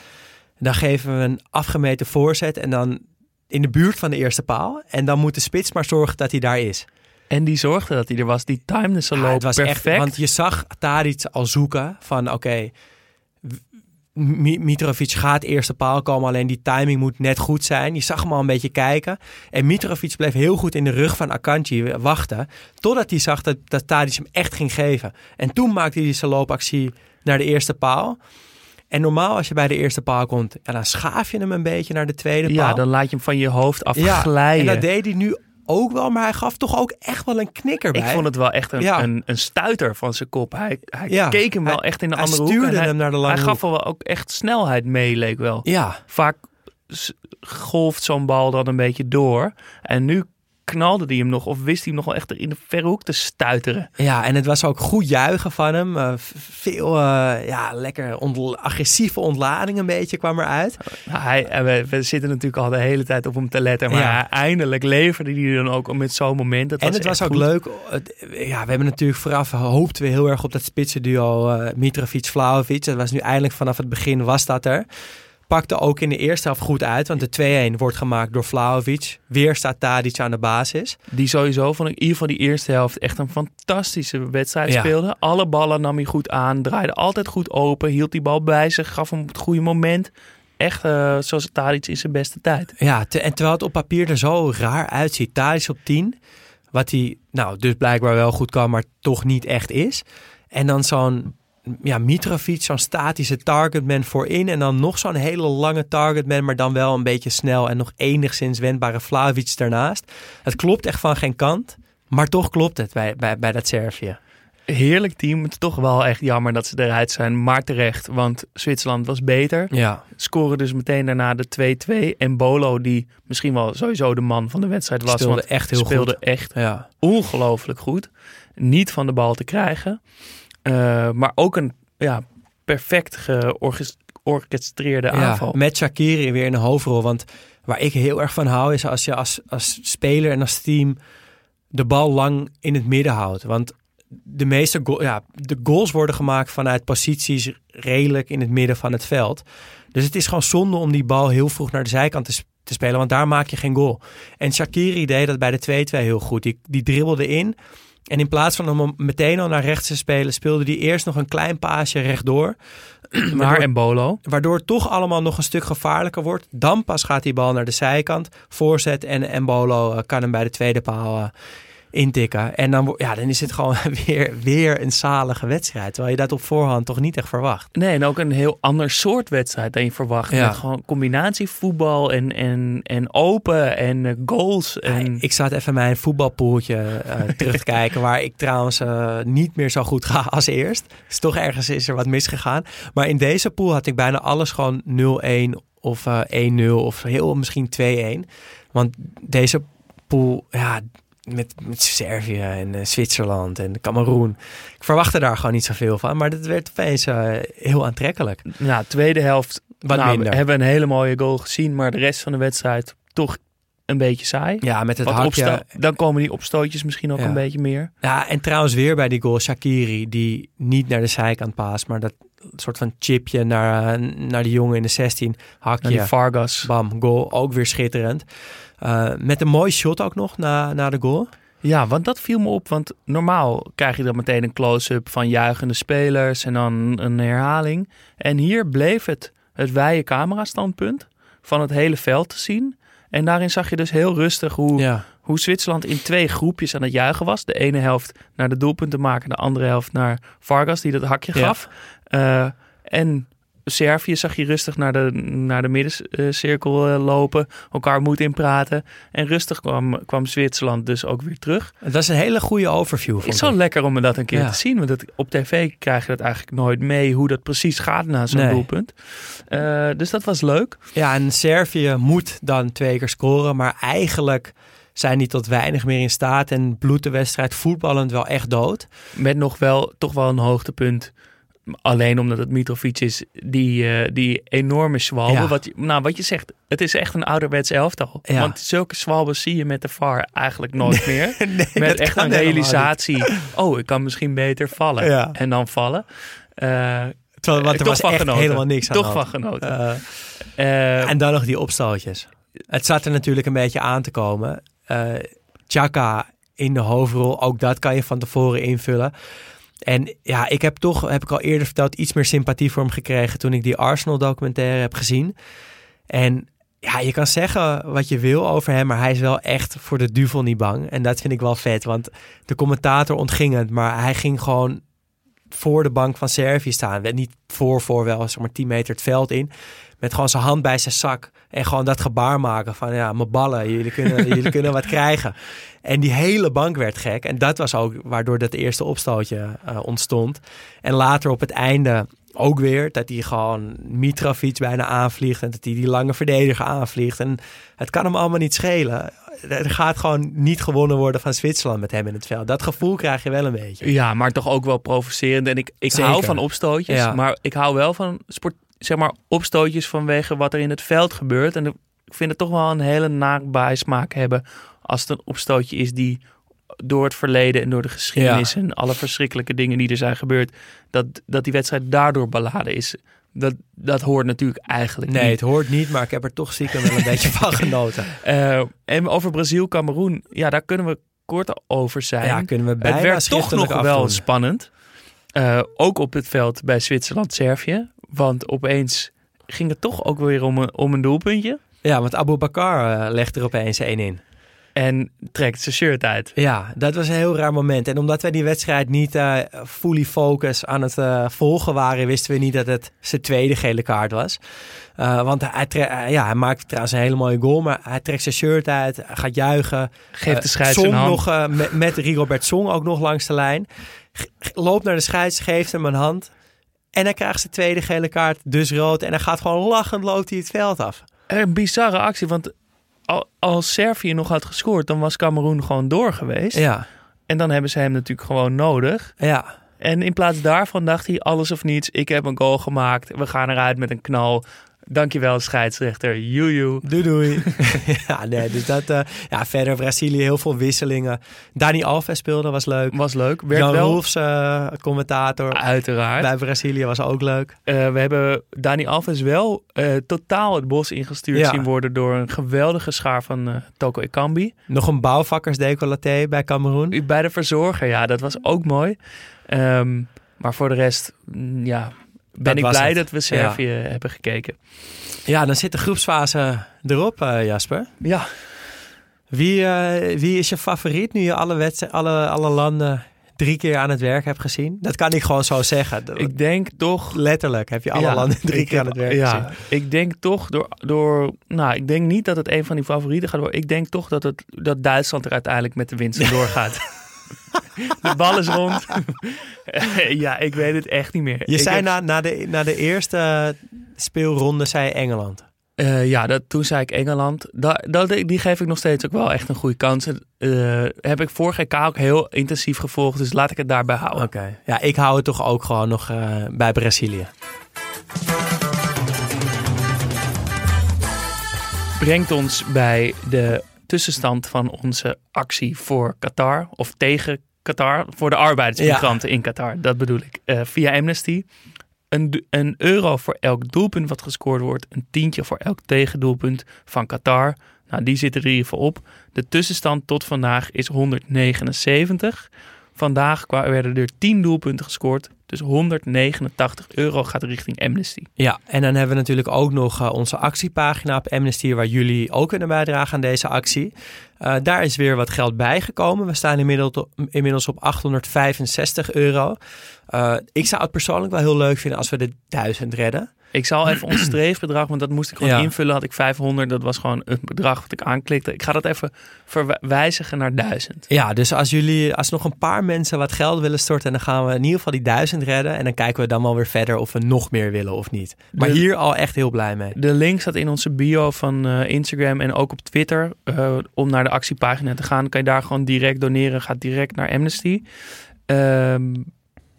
Dan geven we een afgemeten voorzet en dan in de buurt van de eerste paal. En dan moet de spits maar zorgen dat hij daar is. En die zorgde dat hij er was. Die timede zijn Ja, loop het was perfect. echt, want je zag Tadic al zoeken van oké, Mitrovic gaat eerste paal komen, alleen die timing moet net goed zijn. Je zag hem al een beetje kijken. En Mitrovic bleef heel goed in de rug van Akanji wachten, totdat hij zag dat, dat Tadic hem echt ging geven. En toen maakte hij zijn loopactie naar de eerste paal. En normaal als je bij de eerste paal komt, ja, dan schaaf je hem een beetje naar de tweede paal. ja, dan laat je hem van je hoofd Ja, afglijden. en dat deed hij nu ook wel, maar hij gaf toch ook echt wel een knikker bij. Ik vond het wel echt een, Ja. een, een stuiter van zijn kop. Hij, hij Ja. keek hem wel echt in de andere hoek. stuurde hij, hem naar de lange Hij gaf wel ook echt snelheid mee, leek wel. Ja, Vaak golft zo'n bal dan een beetje door. En nu knalde hij hem nog, of wist hij hem nog wel echt in de verre hoek te stuiteren. Ja, en het was ook goed juichen van hem. Eh, veel eh, ja, lekker agressieve ontlading een beetje kwam eruit. Nou, Hij, en we, we zitten natuurlijk al de hele tijd op hem te letten. Maar Ja. eindelijk leverde hij dan ook met zo'n moment. Dat en het was ook goed. leuk. Ja, we hebben natuurlijk vooraf hoopten we heel erg op dat spitsenduo eh Mitrovic-Vlaovic. Dat was nu eindelijk vanaf het begin was dat er. Pakte ook in de eerste helft goed uit, want de 2-1 wordt gemaakt door Vlaovic. Weer staat Tadic aan de basis. Die sowieso vond ik in ieder geval die eerste helft echt een fantastische wedstrijd Ja. speelde. Alle ballen nam hij goed aan, draaide altijd goed open, hield die bal bij zich, gaf hem op het goede moment. Echt eh, zoals Tadic in zijn beste tijd. Ja, te- en terwijl het op papier er zo raar uitziet. Tadic op 10, wat hij nou dus blijkbaar wel goed kan, maar toch niet echt is. En dan zo'n ja, Mitrovic, zo'n statische targetman voorin. En dan nog zo'n hele lange targetman, maar dan wel een beetje snel en nog enigszins wendbare Vlaovic daarnaast. Het klopt echt van geen kant, maar toch klopt het bij, bij, bij dat Servië. Heerlijk team. Het is toch wel echt jammer dat ze eruit zijn, maar terecht. Want Zwitserland was beter. Ja, Scoren dus meteen daarna de 2-2. En Bolo, die misschien wel sowieso de man van de wedstrijd was. speelde want echt heel speelde goed. echt Ja. ongelooflijk goed. Niet van de bal te krijgen. Eh, maar ook een ja, perfect georchestreerde aanval. met Shakiri weer in de hoofdrol. Want waar ik heel erg van hou is als je als, als speler en als team de bal lang in het midden houdt. Want de meeste ja, de goals worden gemaakt vanuit posities redelijk in het midden van het veld. Dus het is gewoon zonde om die bal heel vroeg naar de zijkant te, te spelen, want daar maak je geen goal. En Shakiri deed dat bij de 2-2 heel goed. Die, die dribbelde in. En in plaats van om meteen al naar rechts te spelen, speelde hij eerst nog een klein paasje rechtdoor. Naar Embolo. Waardoor het toch allemaal nog een stuk gevaarlijker wordt. Dan pas gaat die bal naar de zijkant. Voorzet en Embolo uh, kan hem bij de tweede paal uh, intikken. En dan, ja, dan is het gewoon weer, weer een zalige wedstrijd. Terwijl je dat op voorhand toch niet echt verwacht. Nee, en ook een heel ander soort wedstrijd dan je verwacht. Ja. Met gewoon combinatie voetbal en, en, en open en uh, goals. En... Ja, ik zat even mijn voetbalpoeltje uh, terug te kijken. Waar ik trouwens uh, niet meer zo goed ga als eerst. Dus toch ergens is er wat misgegaan. Maar in deze pool had ik bijna alles gewoon 0-1 of 1-0 of heel misschien 2-1. Want deze pool, ja, met, met Servië en uh, Zwitserland en Cameroen. Ik verwachtte daar gewoon niet zoveel van, maar dat werd opeens uh, heel aantrekkelijk. Ja, tweede helft Wat nou, minder. we hebben een hele mooie goal gezien, maar de rest van de wedstrijd toch een beetje saai. Ja, met het opsta- dan komen die opstootjes misschien ook Ja. een beetje meer. Ja, en trouwens weer bij die goal Shakiri, die niet naar de zijkant paast, maar dat soort van chipje naar, uh, naar die jongen in de 16. Hakje, Nou, die Vargas. bam, goal. Ook weer schitterend. Uh, met een mooi shot ook nog na, na de goal. Ja, want dat viel me op. Want normaal krijg je dan meteen een close-up van juichende spelers en dan een herhaling. En hier bleef het het wijde camerastandpunt van het hele veld te zien. En daarin zag je dus heel rustig hoe, Ja. hoe Zwitserland in twee groepjes aan het juichen was. De ene helft naar de doelpunten maken, de andere helft naar Vargas die dat hakje Ja. gaf. Uh, en Servië zag je rustig naar de, naar de middencirkel uh, lopen, elkaar moed inpraten. En rustig kwam, kwam Zwitserland dus ook weer terug. Het was een hele goede overview. Het is zo lekker om me dat een keer Ja. te zien. Want dat, op tv krijg je dat eigenlijk nooit mee hoe dat precies gaat na zo'n Nee. doelpunt. Uh, dus dat was leuk. Ja, en Servië moet dan twee keer scoren, maar eigenlijk zijn die tot weinig meer in staat en bloedt de wedstrijd voetballend wel echt dood. Met nog wel toch wel een hoogtepunt. Alleen omdat het Mitrovic is, die, uh, die enorme zwalbe. Ja. Wat, je, nou, wat je zegt, het is echt een ouderwets elftal. Ja. Want zulke zwalben zie je met de VAR eigenlijk nooit meer. Nee, met echt een realisatie. Oh, ik kan misschien beter vallen. Ja. En dan vallen. Uh, Terwijl, want er toch was van echt genoten. helemaal niks aan Toch van genoten. Uh, en dan nog die opstootjes. Het zat er natuurlijk een beetje aan te komen. Chaka in de hoofdrol, ook dat kan je van tevoren invullen. En ja, ik heb toch, heb ik al eerder verteld, iets meer sympathie voor hem gekregen toen ik die Arsenal documentaire heb gezien. En ja, je kan zeggen wat je wil over hem, maar hij is wel echt voor de duvel niet bang. En dat vind ik wel vet, want de commentator ontging het, maar hij ging gewoon voor de bank van Servië staan. Niet voor, voor wel, zeg maar 10 meter het veld in. Met gewoon zijn hand bij zijn zak. En gewoon dat gebaar maken van ja, mijn ballen, jullie kunnen, jullie kunnen wat krijgen. En die hele bank werd gek. En dat was ook waardoor dat eerste opstootje uh, ontstond. En later op het einde ook weer dat hij gewoon Mitrovic bijna aanvliegt. En dat hij die lange verdediger aanvliegt. En het kan hem allemaal niet schelen. Er gaat gewoon niet gewonnen worden van Zwitserland met hem in het veld. Dat gevoel krijg je wel een beetje. Ja, maar toch ook wel provocerend. En ik, ik Zeker. hou van opstootjes. Ja. Maar ik hou wel van sport, zeg maar, opstootjes vanwege wat er in het veld gebeurt. En ik vind het toch wel een hele naakbijsmaak hebben als het een opstootje is die door het verleden en door de geschiedenis Ja. en alle verschrikkelijke dingen die er zijn gebeurd, dat, dat die wedstrijd daardoor beladen is. Dat, dat hoort natuurlijk eigenlijk Nee, niet. het hoort niet, maar ik heb er toch stiekem wel een beetje van genoten. Uh, en over Brazil-Cameroen, ja, daar kunnen we kort over zijn. Ja, kunnen we bijna Het werd toch nog wel spannend. Uh, ook op het veld bij Zwitserland-Servië. Want opeens ging het toch ook weer om een, om een doelpuntje. Ja, want Abu Bakar uh, legt er opeens één in. En trekt zijn shirt uit. Ja, dat was een heel raar moment. En omdat wij die wedstrijd niet uh, fully focus aan het uh, volgen waren, wisten we niet dat het zijn tweede gele kaart was. Uh, want hij, ja, hij maakt trouwens een hele mooie goal, maar hij trekt zijn shirt uit, gaat juichen. Geeft de scheids Song een hand. nog met, met Rigobert Song ook nog langs de lijn. G loopt naar de scheids, geeft hem een hand. En hij krijgt zijn tweede gele kaart, dus rood. En hij gaat gewoon lachend, loopt hij het veld af. Een bizarre actie, want als Servië nog had gescoord, dan was Cameroen gewoon door geweest. Ja. En dan hebben ze hem natuurlijk gewoon nodig. Ja. En in plaats daarvan dacht hij alles of niets. Ik heb een goal gemaakt. We gaan eruit met een knal. Dankjewel, scheidsrechter. Joejoe. Doei doei. ja, nee, dus dat... eh, ja, verder Brazilië, heel veel wisselingen. Dani Alves speelde, was leuk. Was leuk. Werd Jan wel... Eh, commentator Uiteraard. bij Brazilië, was ook leuk. Eh, we hebben Dani Alves wel totaal het bos ingestuurd Ja. zien worden door een geweldige schaar van Toko Ekambi. Nog een bouwvakkersdecolleté bij Cameroen. Bij de verzorger, ja, dat was ook mooi. Ehm, maar voor de rest, mm, ja, ben ik blij het. dat we Servië hebben gekeken. Ja, dan zit de groepsfase erop, eh, Jasper. Ja, Wie, eh, wie is je favoriet nu je alle, alle, alle landen drie keer aan het werk hebt gezien? Dat kan ik gewoon zo zeggen. Dat- ik denk toch... Letterlijk heb je alle Ja, landen drie keer aan het werk ja, gezien. ik denk toch door, door... Nou, ik denk niet dat het een van die favorieten gaat worden. Ik denk toch dat, het, dat Duitsland er uiteindelijk met de winst doorgaat. de bal is rond. ja, ik weet het echt niet meer. Je Ik zei heb- na, na, de, na de eerste speelronde zei Engeland. Eh, ja, dat, toen zei ik Engeland. Da, dat, die geef ik nog steeds ook wel echt een goede kans. Eh heb ik vorig EK ook heel intensief gevolgd. Dus laat ik het daarbij houden. Oké. Ja, ik hou het toch ook gewoon nog eh, bij Brazilië. Brengt ons bij de tussenstand van onze actie voor Qatar. Of tegen Qatar. Voor de arbeidsmigranten in Qatar. Dat bedoel ik. Eh, via Amnesty. Een, een euro voor elk doelpunt wat gescoord wordt. Een tientje voor elk tegendoelpunt van Qatar. Nou, die zitten er in ieder geval op. De tussenstand tot vandaag is 179. Vandaag werden er 10 doelpunten gescoord. Dus 189 euro gaat richting Amnesty. Ja, en dan hebben we natuurlijk ook nog eh, onze actiepagina op Amnesty, waar jullie ook kunnen bijdragen aan deze actie. Eh, daar is weer wat geld bijgekomen. We staan inmiddels op, inmiddels op 865 euro. Eh, ik zou het persoonlijk wel heel leuk vinden als we de 1000 redden. Ik zal even ons streefbedrag, want dat moest ik gewoon Ja. invullen. Had ik 500, dat was gewoon het bedrag wat ik aanklikte. Ik ga dat even verwijzigen naar 1000. Ja, dus als jullie, als nog een paar mensen wat geld willen storten, dan gaan we in ieder geval die 1000 redden. En dan kijken we dan wel weer verder of we nog meer willen of niet. Maar De- hier al echt heel blij mee. De link staat in onze bio van eh, Instagram en ook op Twitter. Eh, om naar de actiepagina te gaan, kan je daar gewoon direct doneren. Gaat direct naar Amnesty. Ehm,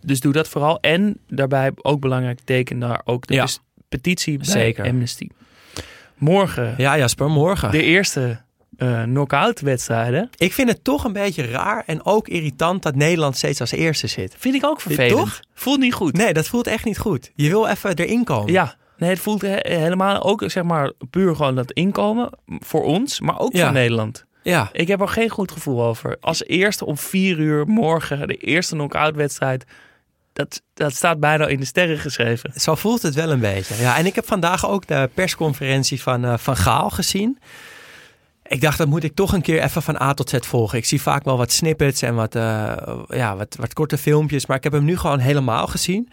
dus doe dat vooral. En daarbij ook belangrijk, teken daar ook de Ja. Petitie bij Zeker. Amnesty. Morgen Ja, Jasper, morgen. de eerste eh knock-out wedstrijden. Ik vind het toch een beetje raar en ook irritant dat Nederland steeds als eerste zit. Vind ik ook vervelend. Toch? Voelt niet goed. Nee, dat voelt echt niet goed. Je wil even erin komen. Ja, nee, het voelt he- helemaal ook zeg maar puur gewoon dat inkomen voor ons, maar ook Ja. voor Nederland. Ja. Ik heb er geen goed gevoel over. Als eerste om vier uur morgen de eerste knock-out wedstrijd, dat, dat staat bijna in de sterren geschreven. Zo voelt het wel een beetje. Ja, en ik heb vandaag ook de persconferentie van eh, Van Gaal gezien. Ik dacht, dat moet ik toch een keer even van A tot Z volgen. Ik zie vaak wel wat snippets en wat, eh, ja, wat, wat korte filmpjes. Maar ik heb hem nu gewoon helemaal gezien.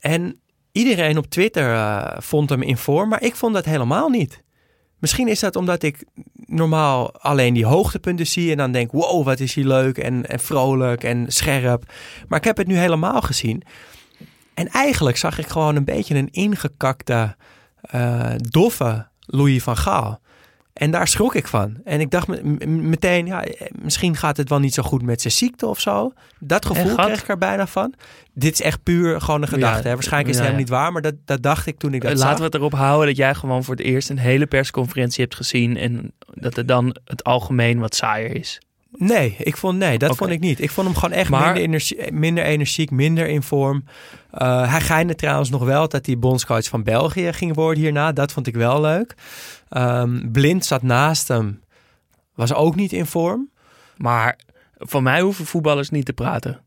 En iedereen op Twitter eh, vond hem in vorm, maar ik vond dat helemaal niet. Misschien is dat omdat ik normaal alleen die hoogtepunten zie en dan denk, wow, wat is hij leuk en, en vrolijk en scherp. Maar ik heb het nu helemaal gezien. En eigenlijk zag ik gewoon een beetje een ingekakte, eh, doffe Louis van Gaal. En daar schrok ik van. En ik dacht meteen, ja, eh, misschien gaat het wel niet zo goed met zijn ziekte of zo. Dat gevoel kreeg ik er bijna van. Dit is echt puur gewoon een gedachte. Ja, hè. Waarschijnlijk is het ja, helemaal niet waar, maar dat, dat dacht ik toen ik dat Eh, zag. Laten we het erop houden dat jij gewoon voor het eerst een hele persconferentie hebt gezien en dat het dan het algemeen wat saaier is. Nee, ik vond, nee, dat vond ik niet. Ik vond hem gewoon echt Maar- minder, energie, minder energiek, minder in vorm. Eh, hij geinde trouwens nog wel dat hij bondscoach van België ging worden hierna. Dat vond ik wel leuk. Ehm, Blind zat naast hem. Was ook niet in vorm. Maar van mij hoeven voetballers niet te praten.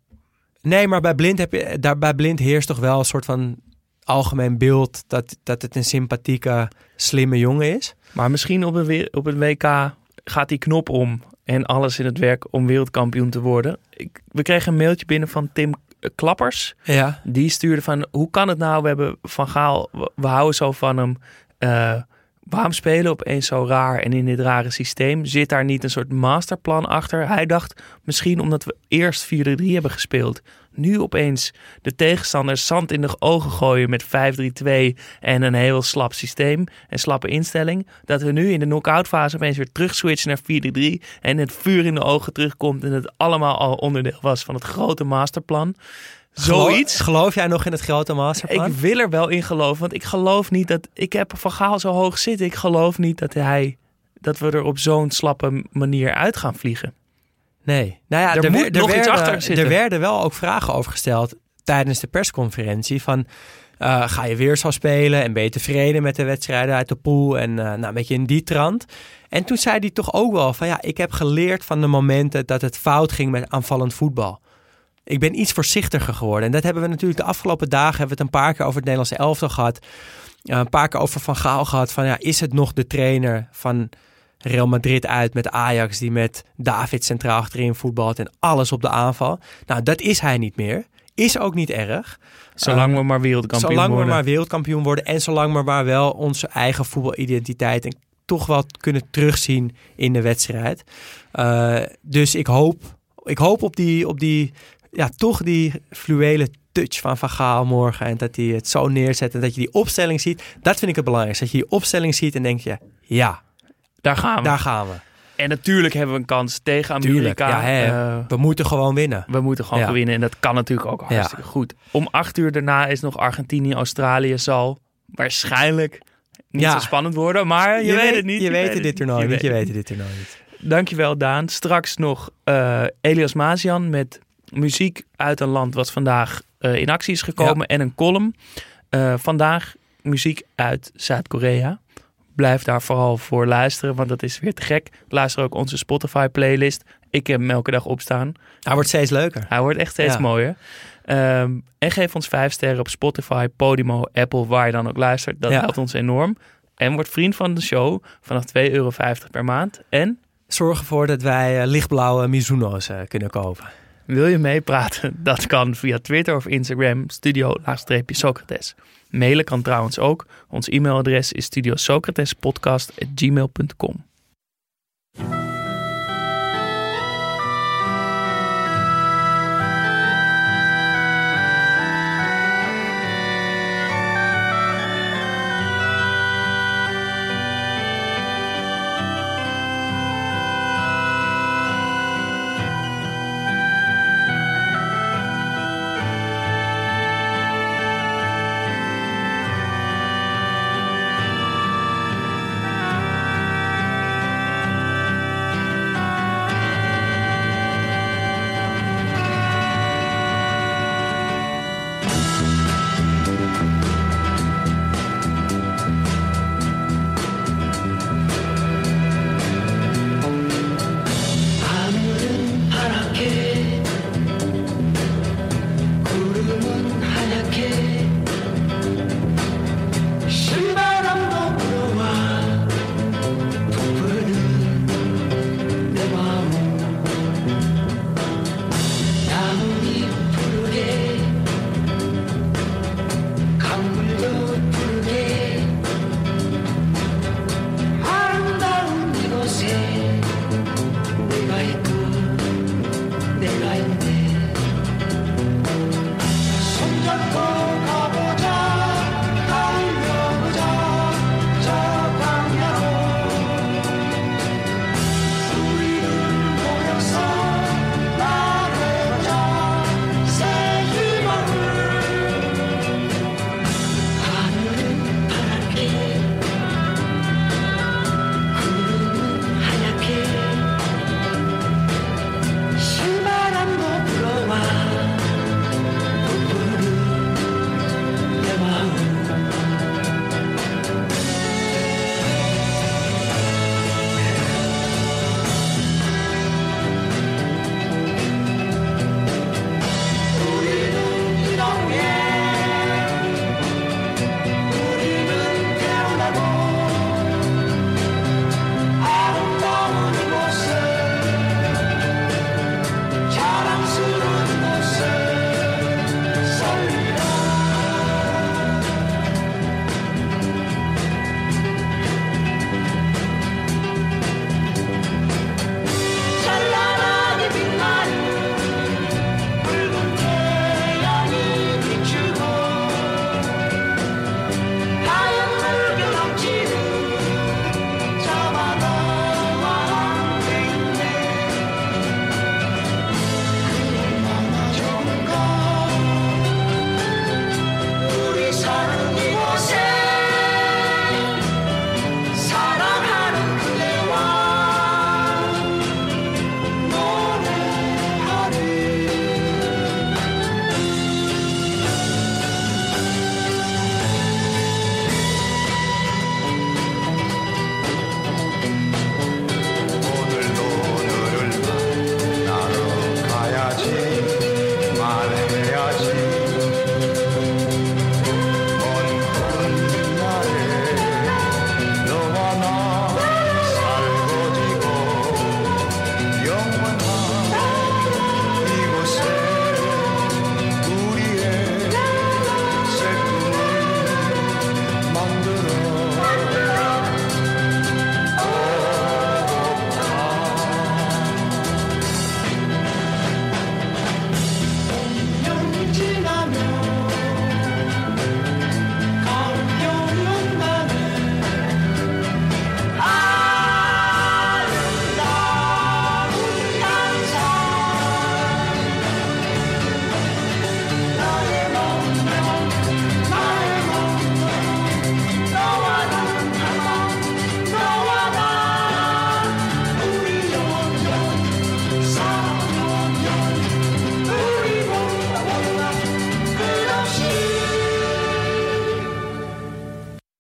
Nee, maar bij Blind, heb je, daar, bij Blind heerst toch wel een soort van algemeen beeld... dat, dat het een sympathieke, slimme jongen is. Maar misschien op een, op een WK gaat die knop om en alles in het werk om wereldkampioen te worden. Ik, we kregen een mailtje binnen van Tim Klappers. Ja, Die stuurde van, hoe kan het nou? We hebben Van Gaal, we, we houden zo van hem. Eh, waarom spelen opeens zo raar en in dit rare systeem? Zit daar niet een soort masterplan achter? Hij dacht misschien omdat we eerst 4-3 hebben gespeeld, nu opeens de tegenstanders zand in de ogen gooien met 5-3-2 en een heel slap systeem en slappe instelling. Dat we nu in de knock-out fase opeens weer terug switchen naar 4-3 en het vuur in de ogen terugkomt en het allemaal al onderdeel was van het grote masterplan. Zoiets. Geloof, geloof jij nog in het grote masterplan? Ik wil er wel in geloven, want ik geloof niet dat... Ik heb Van Gaal zo hoog zitten. Ik geloof niet dat hij... Dat we er op zo'n slappe manier uit gaan vliegen. Nee. Nou ja, Er er, moet er nog iets werden, achter zitten. Er werden wel ook vragen over gesteld tijdens de persconferentie van... eh, ga je weer zo spelen en ben je tevreden met de wedstrijden uit de pool? En eh, nou, een beetje in die trant. En toen zei hij toch ook wel van ja, ik heb geleerd van de momenten dat het fout ging met aanvallend voetbal. Ik ben iets voorzichtiger geworden. En dat hebben we natuurlijk de afgelopen dagen hebben we het een paar keer over het Nederlandse elftal gehad. Ja, een paar keer over Van Gaal gehad. Van ja, is het nog de trainer van Real Madrid uit met Ajax die met David centraal achterin voetbalt en alles op de aanval? Nou, dat is hij niet meer. Is ook niet erg. Zolang Eh, we maar wereldkampioen zolang worden. we maar wereldkampioen worden en zolang we maar wel onze eigen voetbalidentiteit en toch wel kunnen terugzien in de wedstrijd. Eh, dus ik hoop, ik hoop op die, op die, ja, toch die fluwele touch van Van Gaal morgen en dat hij het zo neerzet en dat je die opstelling ziet. Dat vind ik het belangrijkste. Dat je die opstelling ziet en denk je, ja, Daar gaan we. daar gaan we. En natuurlijk hebben we een kans tegen Amerika. ja, hè. Eh, We moeten gewoon winnen. we moeten gewoon Ja. winnen. En dat kan natuurlijk ook Ja. hartstikke goed. Om acht uur daarna is nog Argentinië. Australië zal waarschijnlijk niet zo spannend worden. Maar je, weet het niet. Je, weet het het dit toernooi niet. Je weet het dit toernooi niet. Dankjewel Daan. Straks nog eh, Elias Mazian met muziek uit een land wat vandaag eh, in actie is gekomen. En een column. Eh, vandaag muziek uit Zuid-Korea. Blijf daar vooral voor luisteren, want dat is weer te gek. Luister ook onze Spotify playlist. Ik heb hem elke dag opstaan. Hij wordt steeds leuker. Hij wordt echt steeds Ja. mooier. Ehm, en geef ons vijf sterren op Spotify, Podimo, Apple, waar je dan ook luistert. Dat Ja. helpt ons enorm. En word vriend van de show vanaf 2,50 euro per maand. En Zorg ervoor dat wij eh, lichtblauwe Mizuno's kunnen kopen. Wil je meepraten? Dat kan via Twitter of Instagram, studio-socrates. Mailen kan trouwens ook. Ons e-mailadres is studiosocratespodcast.gmail.com.